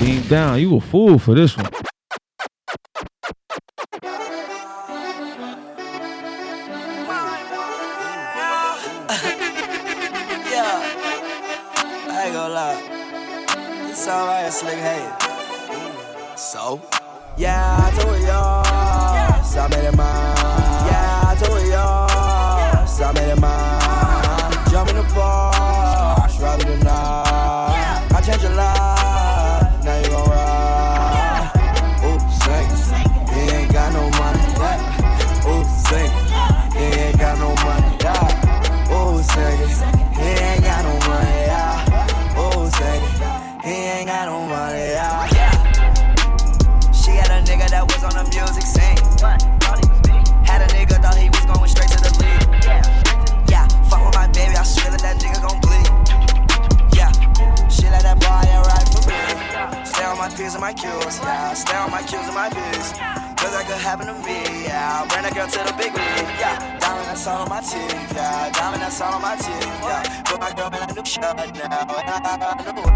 Deemdown, you a fool for this one. Cause that could happen to me, yeah. Bring that girl to the big league, yeah. Diamond that's all on my teeth, yeah. Diamond that's all on my teeth, yeah. Put my girl in a new shirt now, and I got a new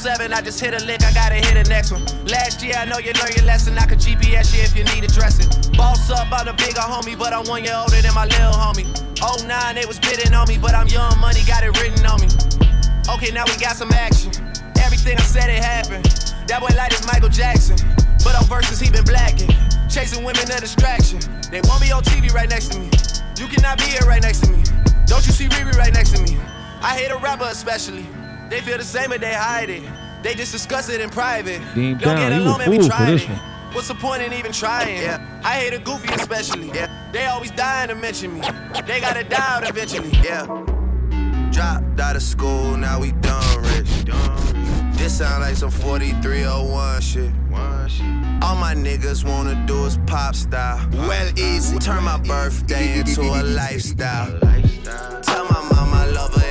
Seven, I just hit a lick, I gotta hit the next one. Last year, I know you learned your lesson, I could GPS you if you need a dressing. Boss up, I'm bigger homie, but I'm one year older than my little homie. 09, it was bidding on me, but I'm young money, got it written on me. Okay, now we got some action. Everything I said, it happened. That boy light is Michael Jackson, but on verses, he been blacking. Chasing women, a distraction. They want me on TV right next to me. You cannot be here right next to me. Don't you see Riri right next to me? I hate a rapper especially. They feel the same, but they hide it. They just discuss it in private. Deep Don't down, get you a along, man, we fool for tried this it. one. What's the point in even trying? Yeah. I hate a goofy especially. Yeah. They always dying to mention me. They gotta die out eventually. Yeah. Dropped out of school, now we done rich. This sound like some 4301 shit. All my niggas wanna do is pop style. Well, easy. Turn my birthday into a lifestyle. Tell my mama I love her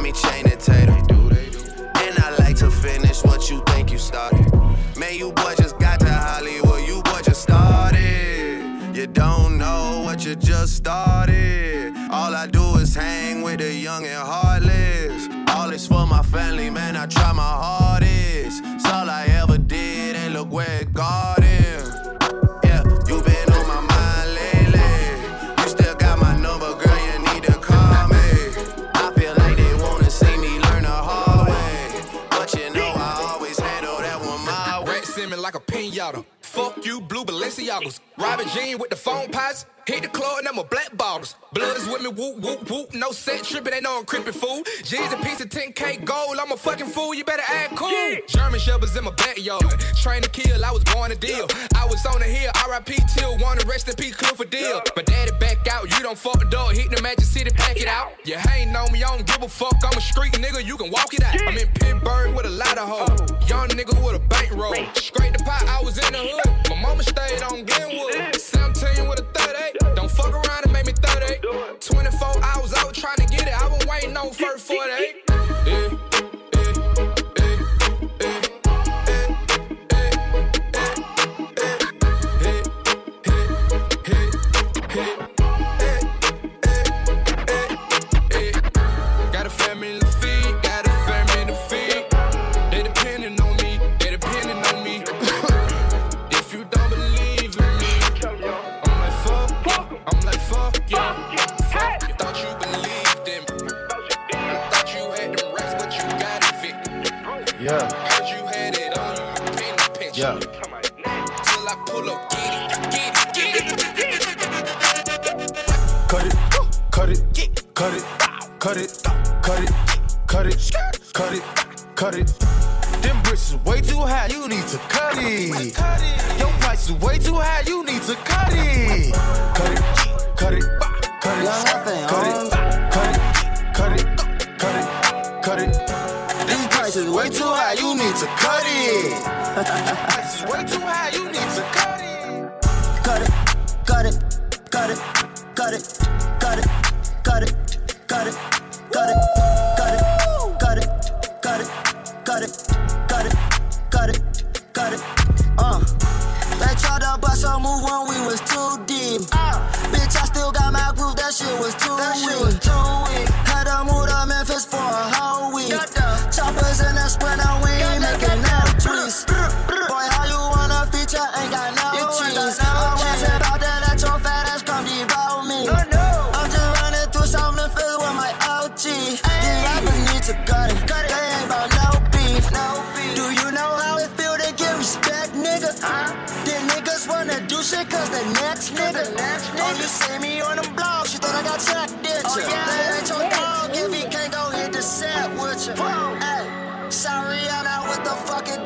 call me chain and tater. And I like to finish what you think you started. Man, you boy just got to Hollywood, you boy just started. You don't know what you just started. All I do is hang with the young and heartless. All is for my family, man. I try my hardest. It's all I ever Balenciagos. Robin Jean with the phone pots. Hit the club and I'm a black bottles. Blood is with me, whoop, whoop, whoop. No set tripping, ain't no I'm crippin' fool. G's a piece of 10K gold. I'm a fucking fool, you better act cool. German shepherds in my backyard. Train to kill, I was born to deal. I was on the hill, RIP till wanna rest in peace, deal. But daddy back out, you don't fuck the dog. Hit the Magic City, pack it out. You ain't know me, I don't give a fuck. I'm a street nigga, you can walk it out. I'm in Pittsburgh with a lot of hoes. Young nigga with a bankroll. Straight the pot, I was in the hood. My mama stayed on Glenwood. 17 with a 38. Don't fuck around and make me 38. 24 hours out trying to get it. I been waiting on first 48. Eh? Yeah. Prices way too high, you need to. Cut it, cut it, cut it, cut it, cut it,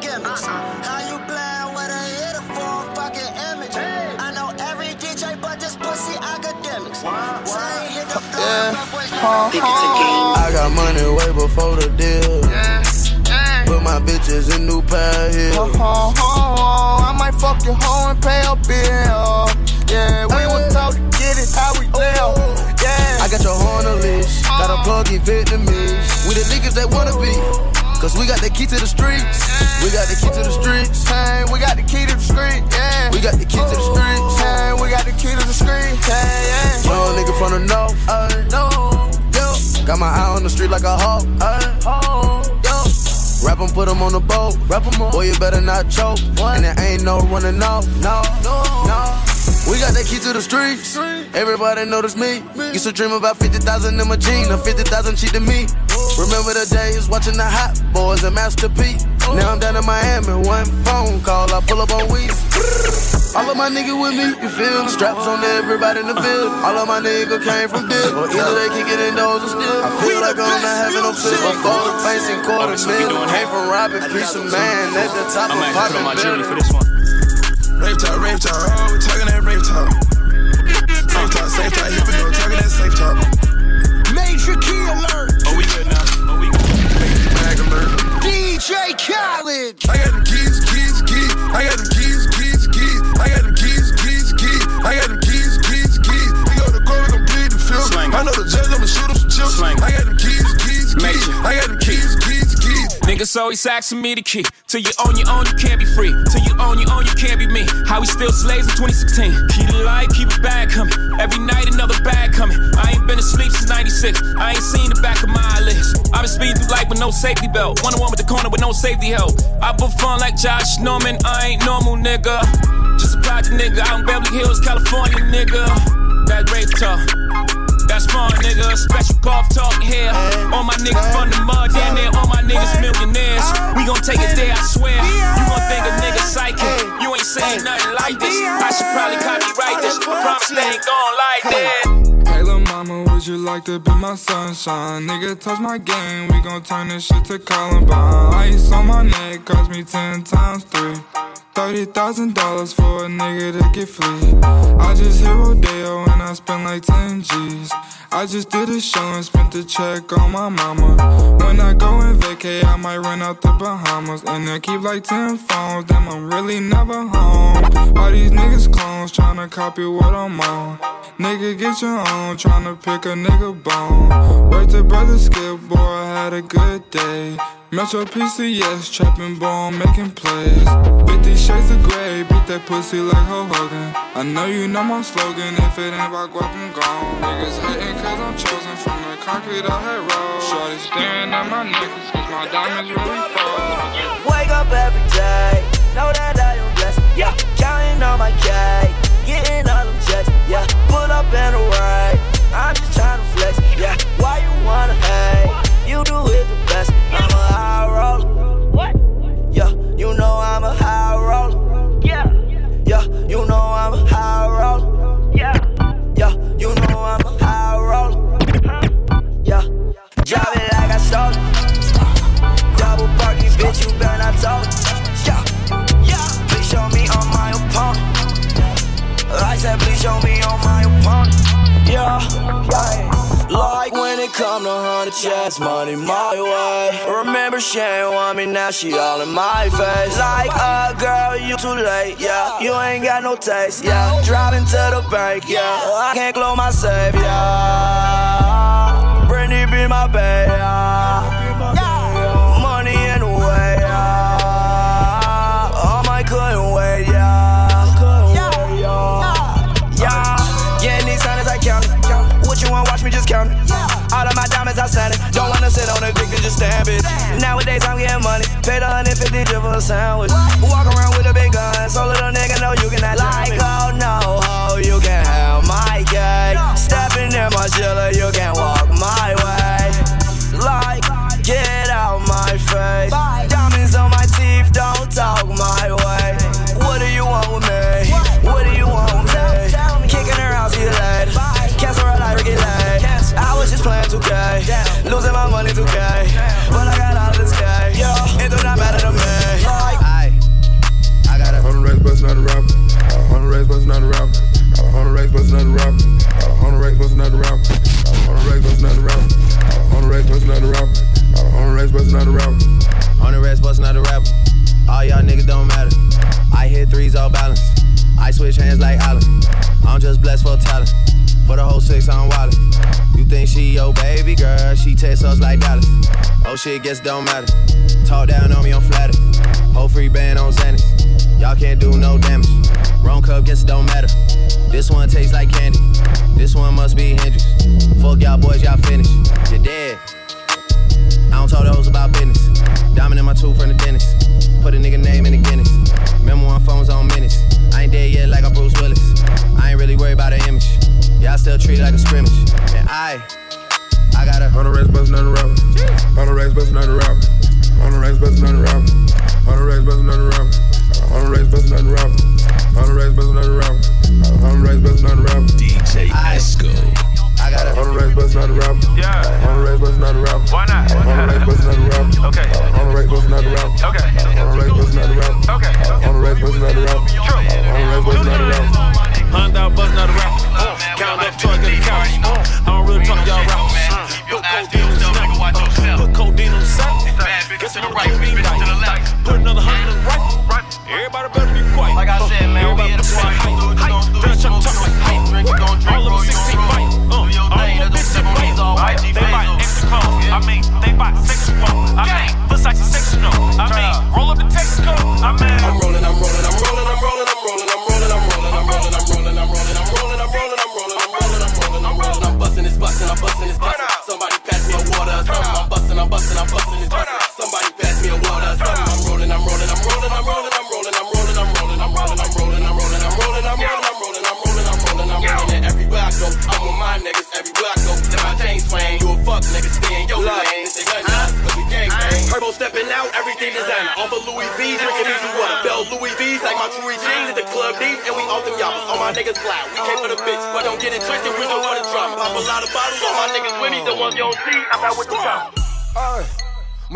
gimmicks. Uh-uh. How you playing with a hitter for a fucking image? Hey. I know every DJ but this pussy academics. Wow, wow. Yeah. I got money way before the deal. Put my bitches in new pair heels. I might fuck your hoe and pay a bill. Yeah, we will talk to get it how we oh. live. Yeah. I got your horn on list. Got a plug in Vietnamese. We the niggas that wanna be. Cause we got the key to the streets. We got the key to the streets. Hey, we got the key to the street. Yeah. We got the key to the streets. Hey, we got the key to the street. Hey, yeah. Young nigga from the north. Uh, no. Yo. Got my eye on the street like a hawk. Uh, yo. Rap em, put em on the boat. Rap em. Boy, you better not choke. What? And there ain't no running off. No, no, no. We got that key to the streets. Everybody notice me. Used to dream about 50,000 in my jeans. Now 50,000 cheap to me. Remember the days watching the Hot Boys and Master P. Now I'm down in Miami. One phone call, I pull up on Weezy. All of my niggas with me, you feel? Straps on everybody in the field. All of my niggas came from Dill. Or either they kick it in doors or still. I feel like I'm not having no feel. Before the face and quarter mil. Came from robbing piece of man at the top I of might have to put on my jewelry for this one. Rave talk, rave talk, oh, we talking that rave talk. Safe talk, safe talk, here we go, talking that safe talk. Major key alert. We good now. Oh, we good. Mag alert. DJ Khaled. I got them keys, keys, keys. I got them keys, keys, keys. I got them keys, keys, keys. I got them keys, keys, keys. We go to court, we gon' plead the field. I know the judge, I'ma shoot him some chips. I got them keys, keys, keys. I got them keys, keys, keys. Niggas always asking me the key. Till you own your own, you can't be free. Till you own your own, you can't be me. How we still slaves in 2016. Keep the light, keep it bag coming. Every night another bag coming. I ain't been asleep since 96. I ain't seen the back of my eyelids. I've been speeding through life with no safety belt. One on one with the corner with no safety help. I put fun like Josh Norman. I ain't normal, nigga. Just a project nigga out in Beverly Hills, California, nigga. That rape talk. Fun, nigga. Special golf talk here. All my niggas from the mud, damn near all my niggas millionaires. We gon' take it there, I swear. You gon' think a nigga psychic. You ain't seen nothing like this. I should probably copyright this. I Promise they ain't gon' like this. Hey, lil' mama, would you like to be my sunshine? Nigga, touch my game, we gon' turn this shit to Columbine. Ice on my neck cost me ten times three. Thirty thousand dollars for a nigga to get free. I just hit Rodeo and I spent like ten G's. I just did a show and spent the check on my mama. When I go and vacay, I might run out the Bahamas. And I keep like ten phones, damn, I'm really never home. All these niggas clones tryna copy what I'm on. Nigga, get your own, tryna pick a nigga bone. Work to brother Skip, boy, I had a good day. Metro PCS, trapping ball, making plays. 50 shades of gray, beat that pussy like Ho Hogan. I know you know my slogan, if it ain't about guap, I'm gone. Niggas hating cause I'm chosen from the concrete I had rolled. Shorty staring at my necklace, cause my diamonds really fall. Wake up every day, know that I am blessed. Yeah, counting all my cake, getting all them checks. Yeah, pull up the right. I'm just trying to flex. Yeah, why you wanna hate? You do it the best. I'm a high roller. What? Yeah, you know I'm a high roller. Yeah. Yeah, you know I'm a high roller. Yeah. Yeah, you know I'm a high roller. Yeah. Drive it like I stole it. Double parking, bitch, you better not talk. Yeah, yeah. Please show me on my opponent. I said, please show me on my come to hundred checks, money my way. Remember she ain't want me, now she all in my face. Like, uh, girl, you too late, yeah. You ain't got no taste, yeah. Driving to the bank, yeah. I can't close my safe, yeah. Brandy be my babe, yeah. Money in the way, yeah. Um, I couldn't wait, yeah. Yeah. Getting these hundreds, I count. What you want, watch me just count. All of my diamonds, I sign it. Don't wanna sit on a dick and just stamp it. Nowadays, I'm getting money. Paid 150 just for a sandwich. Walk around with a big gun. So little nigga know you cannot like, oh no, oh, you can have my cake. Stepping in my chiller, you can walk my way. Like, get out my face. Diamonds on my teeth, don't talk my way. What do you want with me? The rapper. Hundred racks bustin' out the rapper. All y'all niggas don't matter. I hit threes all balance. I switch hands like Allen. I'm just blessed for talent. For the whole six, I'm wildin'. You think she your baby girl? She text us like Dallas. Oh shit, guess don't matter. Talk down on me, I'm flattered. Whole free band on Xanax. Y'all can't do no damage. Wrong cup, guess it don't matter. This one tastes like candy. This one must be Hendrix. Fuck y'all boys, y'all finished. You're dead. I don't talk to hoes about business. Diamond in my tooth from the dentist. Put a nigga name in the Guinness. Remember when phones on minutes. I ain't dead yet like I'm Bruce Willis. I ain't really worried about the image. Y'all still treat it like a scrimmage. And I, I got a Hundred racks bustin' out the rapper. Hundred racks bustin' out the rapper. Hundred racks bustin' out the rapper. Hundred racks bustin' out the rapper. Hundred racks bustin' out the rapper. Hundred racks bustin' out the rapper. Hundred racks bustin' out the rapper. DJ Esco. I got a hundred racks bustin' out the rapper. Yeah. Hundred racks bustin' out the rapper. Why not? Hundred racks bustin' out the rapper. Okay. Hundred racks bustin' out the rapper. Okay. Hundred racks bustin' out the rapper. Okay. Hundred racks bustin' out the rapper. True. Hundred racks bustin' out the rapper. Hunt out, bustin' out the rap. Count up, truck at the couch. I don't really talk y'all rappers. Put codeine on the snap. Put codeine on the sack. Guess another codeine diet. Put another hundred in the rifle. Everybody better be quiet. Like I said, man, we Everybody in the better say party. hype. Hype. Then I try to talk like hype. All of them 16 fight. Uh, all of They buy extra clothes. I mean, they buy sexual. I mean, Versace sectional. I mean, roll up the Texaco.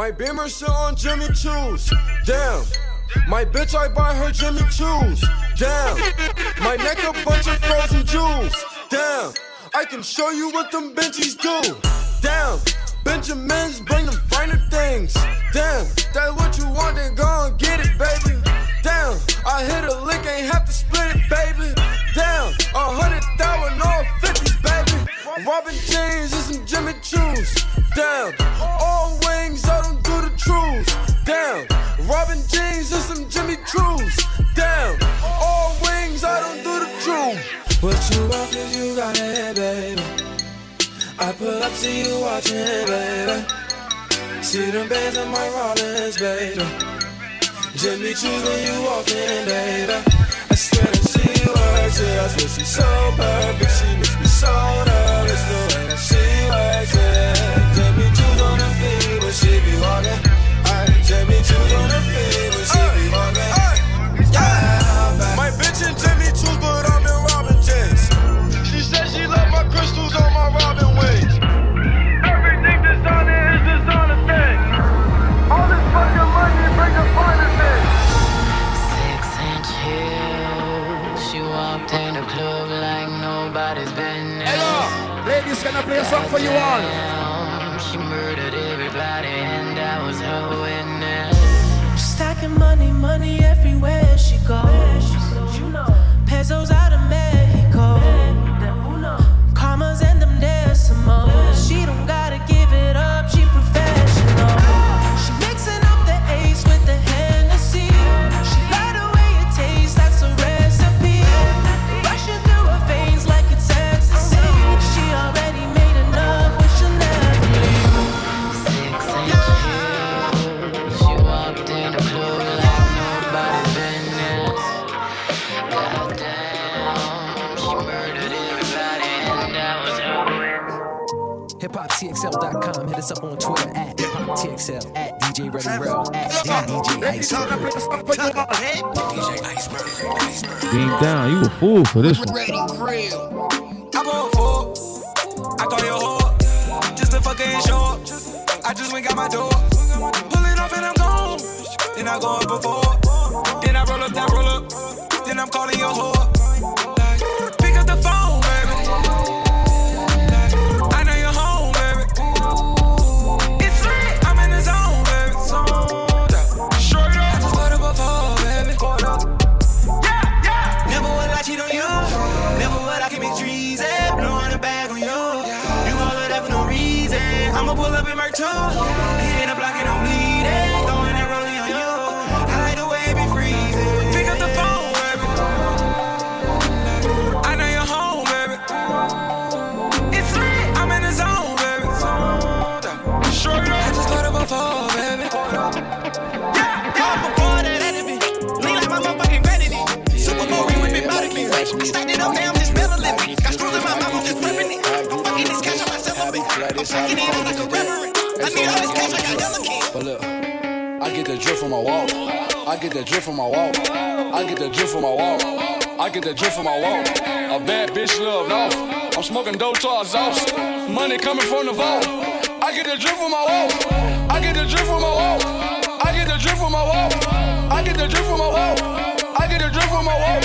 My Beamer sit on Jimmy Choo's. Damn. My bitch, I buy her Jimmy Choo's. Damn. My neck a bunch of frozen jewels. Damn. I can show you what them Benjis do. Damn. Benjamins bring them finer things. Damn. That's what you want, then go and get it, baby. Damn. I hit a lick, ain't have to split it, baby. Damn. A hundred thousand, all fifties, baby. Robin jeans I see you watching, baby. See them bands on my Rollins, baby. Jimmy Choo's when you walk in, baby. I swear that she works it. I swear she's so perfect. She makes me so nervous. The way that she works it. Jimmy Choo's on the feet when she be walking. Jimmy Choo's on the feet HipHopTXL.com. Hit us up on Twitter at HipHopTXL, at DJ Ready Real, at DJ Iceberg. DJ Iceberg. Being down, you a fool for this one. I go for I call your whore just to fucking show up. I just went got my door. Pulling off and I'm gone. Then I go up before. Then I roll up, then roll up. Then I'm calling your whore. Up in my toe. Hitting the block and I'm bleeding. I'm fucking like a reverend. I need all this cash, I got yellow key. But look, I get the drip from my wall. I get the drip from my wall. I get the drip from my wall. I get the drip from my wall. A bad bitch loved off. I'm smoking dope to exhaust. Money coming from the vault. I get the drip from my wall. I get the drip from my wall. I get the drip from my wall. I get the drip from my wall. I get the drip from my wall.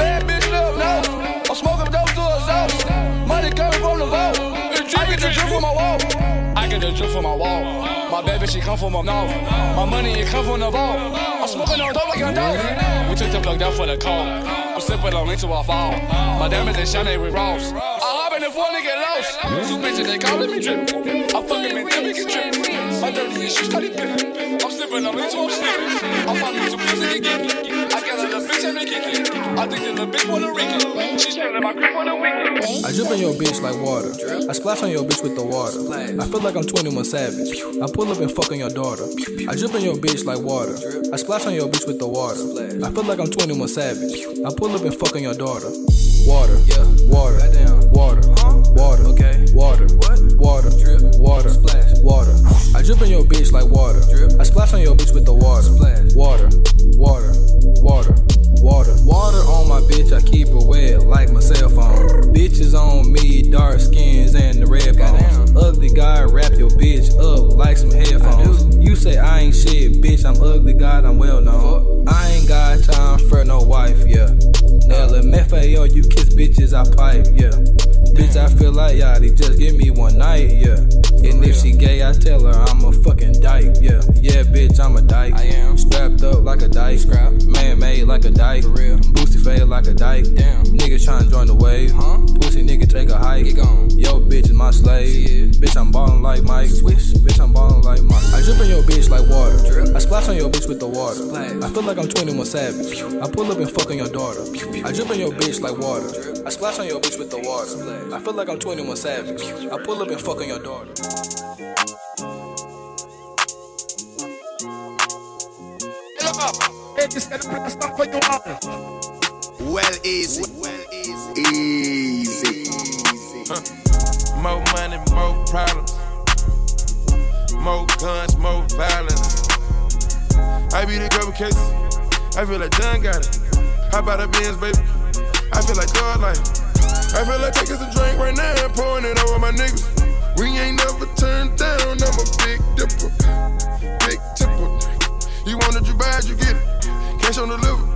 Bad bitch loved off. I'm smoking dope to exhaust. Money coming from the vault. I get the drip from my wall. I get the drip from my wall. My baby, she come from my mouth. My money, it come from the vault. I'm smoking on dope like a dog. We took the plug down for the cold. I'm sipping on into a fall. My diamonds, shine, they with Ross. I hop in the phone and get lost. Two bitches, they calling me drip. I'm fucking me, they make it drip. My dirty issues, study pin. I'm sipping on into a slip. I'm fucking two bitches, they get I on drip on your bitch like water. I splash on your bitch with the water. I feel like I'm 21 Savage. I pull up and fuck on your daughter. I drip on your bitch like water. I splash on your bitch with the water. I feel like I'm 21 Savage. I pull up and fuck on your daughter. Water, water, water, water, okay, water, water, drip, water, splash, water. I drip on your bitch like water. I splash on your bitch with the water. Splash. Water, water, water, water, water on my bitch. I keep it wet like my cell phone. Bitches on me, dark skins and the red bones. Ugly guy, wrap your bitch up like some headphones. You say I ain't shit, bitch. I'm ugly, God, I'm well known. I ain't got time for no wife, yeah. Nella, MFAO, you kiss bitches, I pipe, yeah. Bitch, I feel like Yachty, just give me one night, yeah. And if she gay, I tell her I'm a fucking dyke, yeah. Yeah, bitch, I'm a dyke. I am. Strapped up like a dyke. Scrap. Man made like a dyke. For real. Boosty fade like a dyke. Damn. Niggas tryna join the wave. Huh? Pussy nigga take a hike. Get gone. Yo, bitch is my slave. Yeah. Bitch, I'm ballin' like Mike. Swish. Bitch, I'm ballin' like Mike. I drip on your bitch like water. Drip. I splash on your bitch with the water. Splash. I feel like I'm 21 Savage. I pull up and fuck on your daughter. I drip on your bitch like water. I splash on your bitch with the water. I feel like I'm 21 Savage. I pull up and fuck on your daughter. Ladies, can I play a song for you all? Well, easy. Easy. More money, more problems. More guns, more violence. I be the couple cases. I feel like John got it. How about a Benz, baby? I feel like God life. I feel like taking some drink right now and pouring it over my niggas. We ain't never turned down. I'm a big dipper, big tipper. You want it, you it, you get it. Cash on the liver,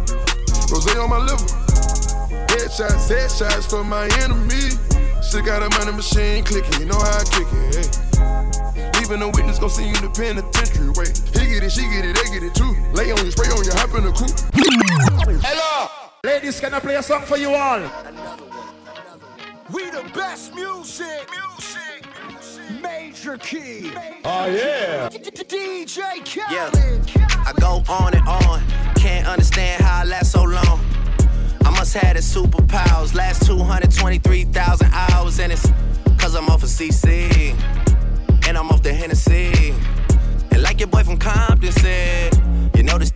rose on my liver. Headshots, headshots for my enemy. Still got a money machine clicking, you know how I kick it. Hey. Even a witness gon' see you in the penitentiary. Wait, he get it, she get it, they get it too. Lay on you, spray on you, hop in the coupe. Hello! Ladies, can I play a song for you all? We the best music. Music. Major key. Oh, yeah. DJ Yeah, I go on and on. Can't understand how I last so long. I must have the superpowers. Last 223,000 hours, and it's cause I'm off of CC. And I'm off the Hennessy. And like your boy from Compton said, you know this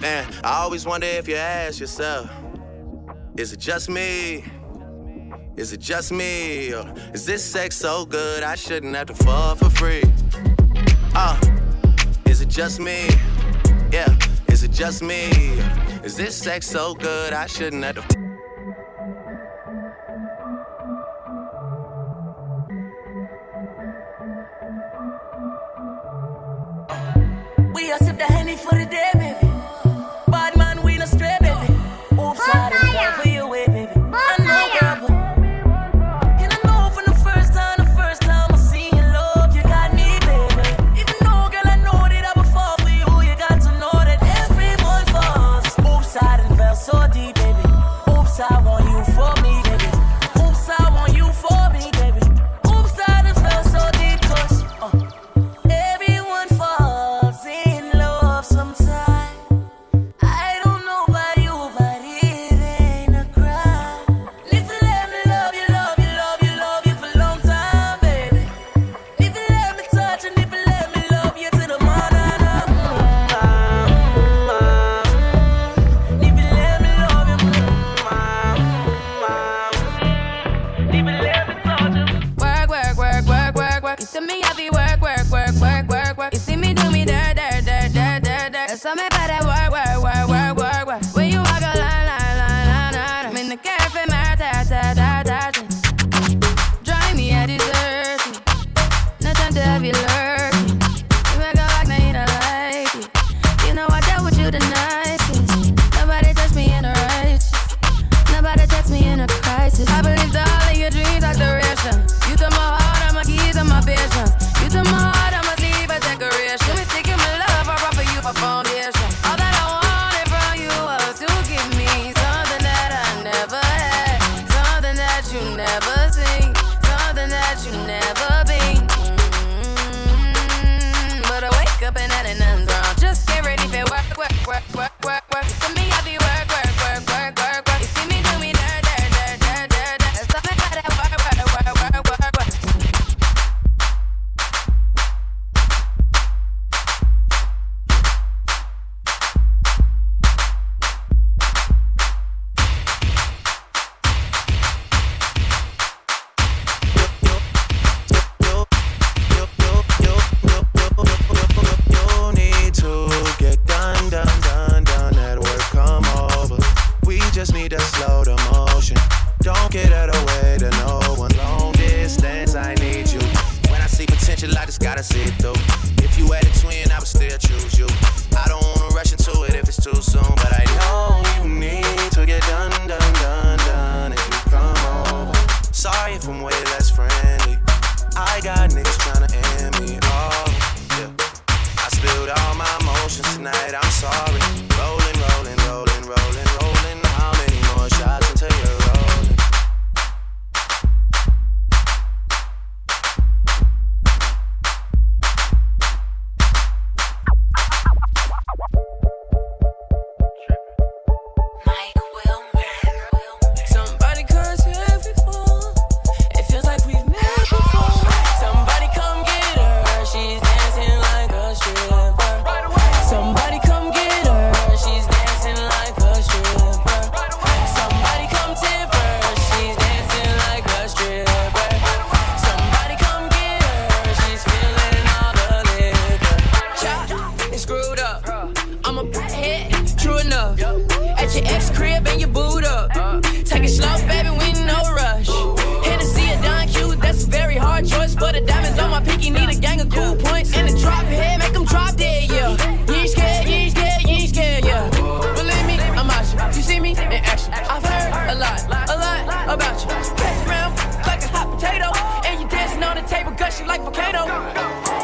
Man, I always wonder if you ask yourself, is it just me? Is it just me? Or is this sex so good I shouldn't have to fuck for free? Uh, is it just me? Yeah, is it just me? Is this sex so good I shouldn't have to We all sip the honey for the day. eso. paper gushing like volcano.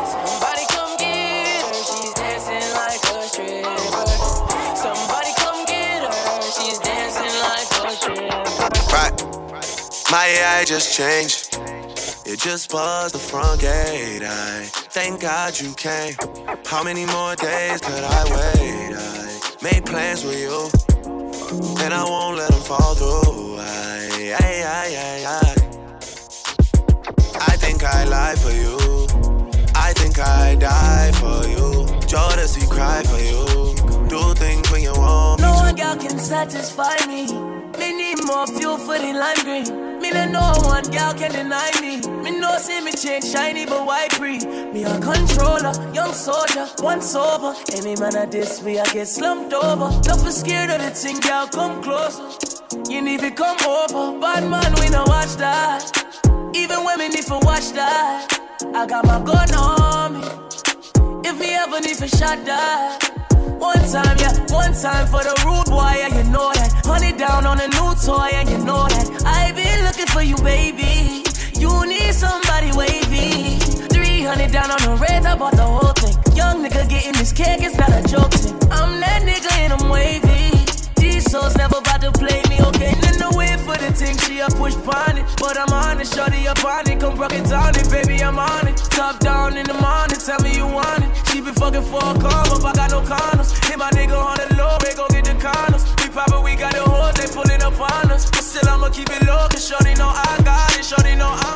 Somebody come get her, she's dancing like a stripper. Somebody come get her, she's dancing like a stripper. Right. My AI just changed. It just buzzed the front gate. I thank God you came. How many more days could I wait? I made plans with you, and I won't let them fall through. I, I, I, I, I think I lie for you. I think I die for you. Jodeci cry for you. Do things when you want No one girl can satisfy me. Me need more fuel for the lime green. Me let no one girl can deny me. Me no see me change shiny but white free. Me a controller, young soldier, once over. Any man at this way I get slumped over. Don't for scared of the thing, girl, come closer. You need to come over. Bad man, watch that. I got my gun on me. If me ever need to shot that. One time, yeah, one time for the rude boy, yeah, you know that. Honey down on a new toy, and you know that. I been looking for you, baby. You need somebody wavy. 300 down on the red, I bought the whole thing. Young nigga getting this cake, it's not a joke thing. I'm that nigga and I'm wavy. Souls never about to play me, okay? In the way for the thing, she a push pon it. But I'm on it, shorty up on it. Come rock it down it, baby, I'm on it. Top down in the morning, tell me you want it. She been fucking for a come up, I got no condoms. Hit my nigga on the low, they go get the condoms. We poppin', we got the hoes, they pulling up on us. But still, I'ma keep it low, cause shorty know I got it, shorty know I'm on.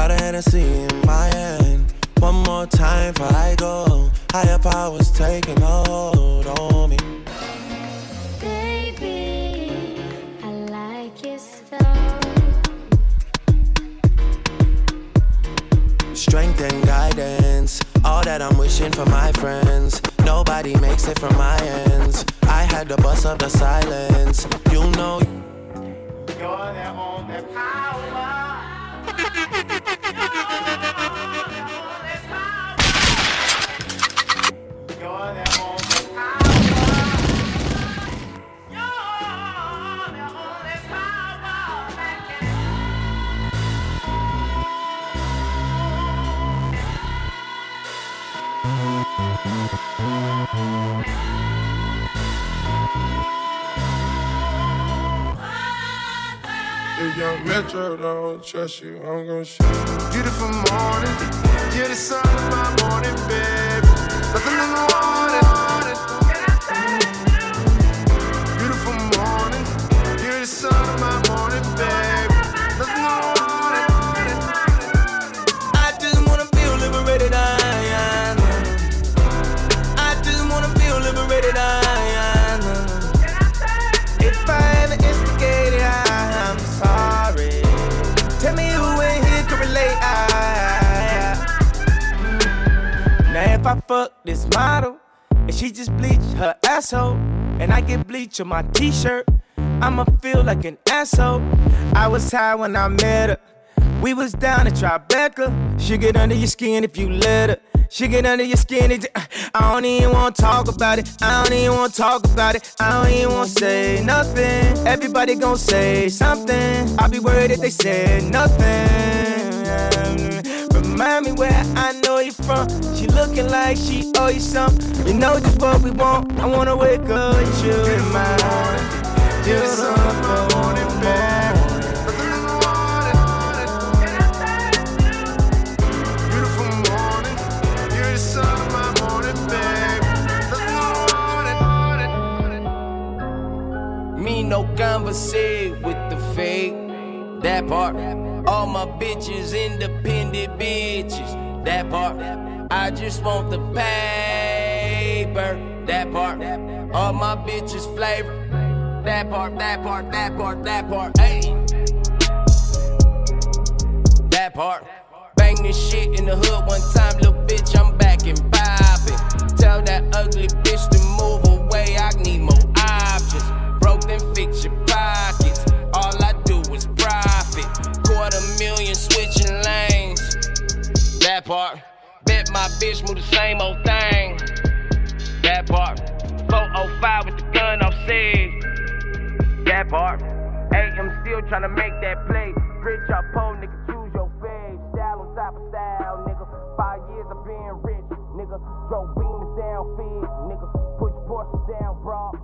Got a Hennessy in my hand. One more time before I go. Higher powers taking a hold on me. Baby, I like it so. Strength and guidance, all that I'm wishing for my friends. Nobody makes it from my ends. I had to bust up the silence. You know. You're the only If young Metro don't trust you, I'm gonna shoot. Beautiful morning, you're the sun of my morning, baby. Nothing in model and she just bleached her asshole, and I get bleach on my t-shirt, I'ma feel like an asshole. I was high when I met her. We was down at Tribeca. She get under your skin if you let her. She get under your skin. It, I don't even wanna talk about it. I don't even wanna talk about it. I don't even wanna say nothing. Everybody gon' say something. I'll be worried if they say nothing. Remind me where I know you from. She looking like she owe you something. You know just what we want. I wanna wake up with you in mine. Beautiful morning, baby. No conversate with the fake. That part. All my bitches independent bitches. That part. I just want the paper. That part. All my bitches flavor. That part, that part, that part, that part. Hey. That part. Bang this shit in the hood one time, little bitch. I'm back and poppin'. Tell that ugly bitch to move part. Bet my bitch move the same old thing. That part. 405 with the gun off said. That part. 8 am still trying to make that play. Rich or poor, nigga, choose your fave. Style on top of style, nigga. Five years of being rich, nigga. Drove beamers down feed, nigga. Push Porsches down Broadway.